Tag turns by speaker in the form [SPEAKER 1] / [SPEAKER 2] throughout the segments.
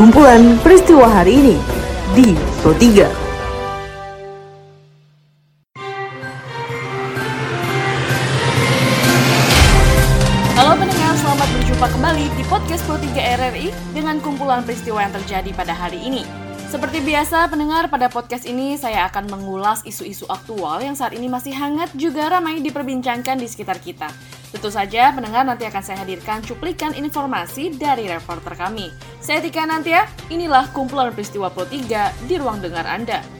[SPEAKER 1] kumpulan peristiwa hari ini di Pro 3.
[SPEAKER 2] Halo pendengar, selamat berjumpa kembali di podcast Pro 3 RRI dengan kumpulan peristiwa yang terjadi pada hari ini. Seperti biasa, pendengar pada podcast ini saya akan mengulas isu-isu aktual yang saat ini masih hangat juga ramai diperbincangkan di sekitar kita. Tentu saja pendengar nanti akan saya hadirkan cuplikan informasi dari reporter kami. Saya Tika Nantia, inilah kumpulan peristiwa Pro 3 di ruang dengar Anda.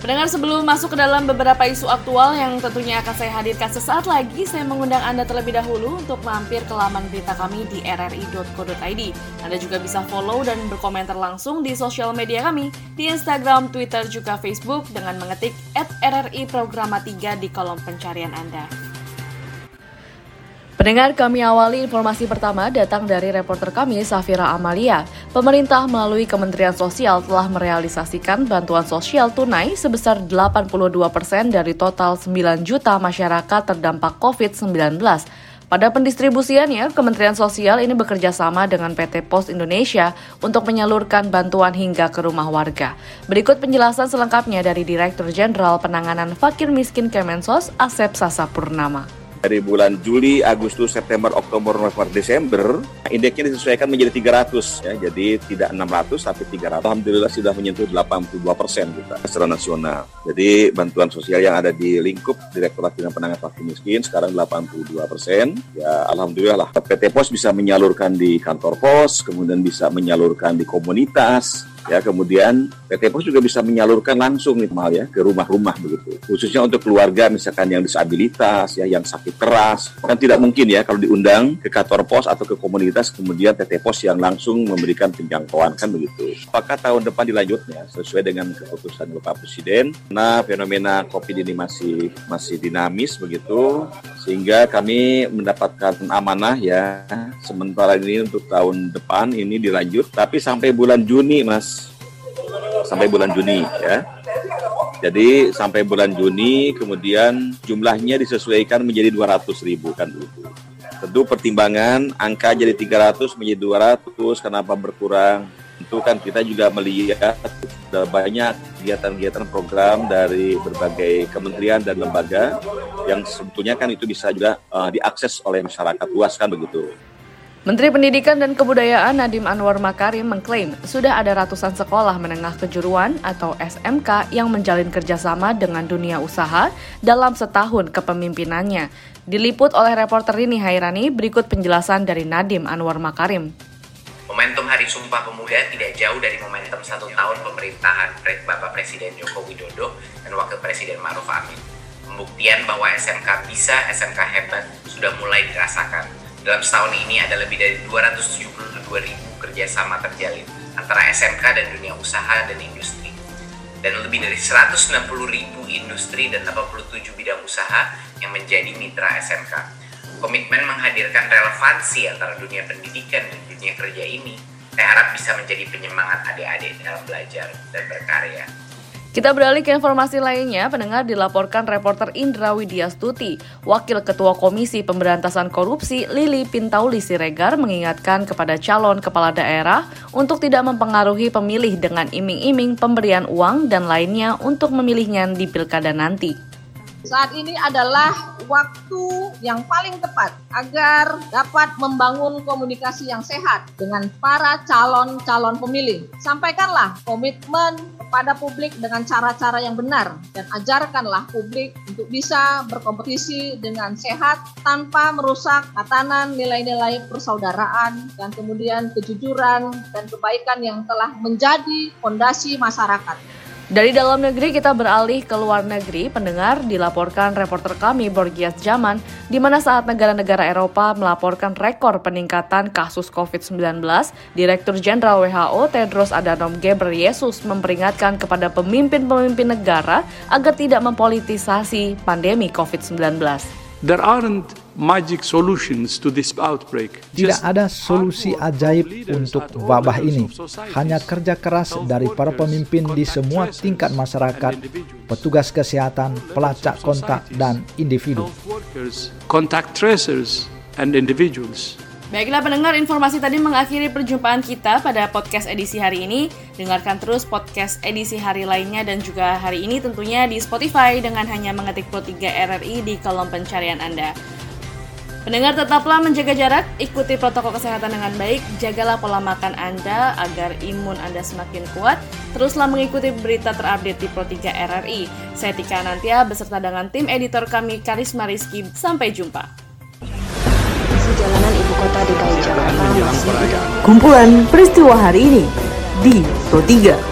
[SPEAKER 2] Pendengar sebelum masuk ke dalam beberapa isu aktual yang tentunya akan saya hadirkan sesaat lagi, saya mengundang Anda terlebih dahulu untuk mampir ke laman berita kami di rri.co.id. Anda juga bisa follow dan berkomentar langsung di sosial media kami, di Instagram, Twitter, juga Facebook dengan mengetik at RRI Programa 3 di kolom pencarian Anda. Pendengar kami awali informasi pertama datang dari reporter kami Safira Amalia. Pemerintah melalui Kementerian Sosial telah merealisasikan bantuan sosial tunai sebesar 82 persen dari total 9 juta masyarakat terdampak COVID-19. Pada pendistribusiannya, Kementerian Sosial ini bekerja sama dengan PT Pos Indonesia untuk menyalurkan bantuan hingga ke rumah warga. Berikut penjelasan selengkapnya dari Direktur Jenderal Penanganan Fakir Miskin Kemensos, Asep Sasa Purnama
[SPEAKER 3] dari bulan Juli, Agustus, September, Oktober, November, Desember, indeksnya disesuaikan menjadi 300 ya. Jadi tidak 600 tapi 300. Alhamdulillah sudah menyentuh 82 persen kita secara nasional. Jadi bantuan sosial yang ada di lingkup Direktorat Bina Penanganan Fakir Miskin sekarang 82 persen. Ya Alhamdulillah lah. PT Pos bisa menyalurkan di kantor pos, kemudian bisa menyalurkan di komunitas, ya kemudian PT Pos juga bisa menyalurkan langsung nih mal ya ke rumah-rumah begitu. Khususnya untuk keluarga misalkan yang disabilitas ya yang sakit keras. Kan tidak mungkin ya kalau diundang ke kantor pos atau ke komunitas kemudian PT Pos yang langsung memberikan penjangkauan kan begitu. Apakah tahun depan dilanjutnya sesuai dengan keputusan Bapak Presiden? Nah fenomena COVID ini masih masih dinamis begitu sehingga kami mendapatkan amanah ya sementara ini untuk tahun depan ini dilanjut. Tapi sampai bulan Juni Mas sampai bulan Juni ya. Jadi sampai bulan Juni kemudian jumlahnya disesuaikan menjadi 200 ribu kan dulu. Tentu pertimbangan angka jadi 300 menjadi 200 kenapa berkurang? Tentu kan kita juga melihat banyak kegiatan-kegiatan program dari berbagai kementerian dan lembaga yang sebetulnya kan itu bisa juga uh, diakses oleh masyarakat luas kan begitu.
[SPEAKER 2] Menteri Pendidikan dan Kebudayaan Nadiem Anwar Makarim mengklaim sudah ada ratusan sekolah menengah kejuruan atau SMK yang menjalin kerjasama dengan dunia usaha dalam setahun kepemimpinannya. Diliput oleh reporter Rini Hairani, berikut penjelasan dari Nadiem Anwar Makarim.
[SPEAKER 4] Momentum Hari Sumpah Pemuda tidak jauh dari momentum satu tahun pemerintahan Bapak Presiden Joko Widodo dan Wakil Presiden Maruf Amin. Pembuktian bahwa SMK bisa, SMK hebat sudah mulai dirasakan dalam setahun ini ada lebih dari 272 ribu kerjasama terjalin antara SMK dan dunia usaha dan industri. Dan lebih dari 160 ribu industri dan 87 bidang usaha yang menjadi mitra SMK. Komitmen menghadirkan relevansi antara dunia pendidikan dan dunia kerja ini, saya harap bisa menjadi penyemangat adik-adik dalam belajar dan berkarya.
[SPEAKER 2] Kita beralih ke informasi lainnya, pendengar dilaporkan reporter Indra Widyastuti. Wakil Ketua Komisi Pemberantasan Korupsi Lili Pintauli Siregar mengingatkan kepada calon kepala daerah untuk tidak mempengaruhi pemilih dengan iming-iming pemberian uang dan lainnya untuk memilihnya di pilkada nanti.
[SPEAKER 5] Saat ini adalah waktu yang paling tepat agar dapat membangun komunikasi yang sehat dengan para calon-calon pemilih. Sampaikanlah komitmen kepada publik dengan cara-cara yang benar dan ajarkanlah publik untuk bisa berkompetisi dengan sehat tanpa merusak tatanan nilai-nilai persaudaraan dan kemudian kejujuran dan kebaikan yang telah menjadi fondasi masyarakat.
[SPEAKER 2] Dari dalam negeri kita beralih ke luar negeri, pendengar dilaporkan reporter kami Borgias Zaman, di mana saat negara-negara Eropa melaporkan rekor peningkatan kasus COVID-19, Direktur Jenderal WHO Tedros Adhanom Ghebreyesus memperingatkan kepada pemimpin-pemimpin negara agar tidak mempolitisasi pandemi COVID-19.
[SPEAKER 6] There aren't magic solutions to this outbreak.
[SPEAKER 7] Tidak ada solusi ajaib untuk wabah ini. Hanya kerja keras dari para pemimpin di semua tingkat masyarakat, petugas kesehatan, pelacak kontak, dan individu.
[SPEAKER 6] Contact tracers and individuals.
[SPEAKER 2] Baiklah pendengar, informasi tadi mengakhiri perjumpaan kita pada podcast edisi hari ini. Dengarkan terus podcast edisi hari lainnya dan juga hari ini tentunya di Spotify dengan hanya mengetik Pro 3 RRI di kolom pencarian Anda. Pendengar tetaplah menjaga jarak, ikuti protokol kesehatan dengan baik, jagalah pola makan Anda agar imun Anda semakin kuat. Teruslah mengikuti berita terupdate di Pro 3 RRI. Saya Tika Nantia beserta dengan tim editor kami Karisma Rizky. Sampai jumpa.
[SPEAKER 8] Jalanan ibu kota DKI Jakarta masih
[SPEAKER 1] Kumpulan peristiwa hari ini di Pro 3.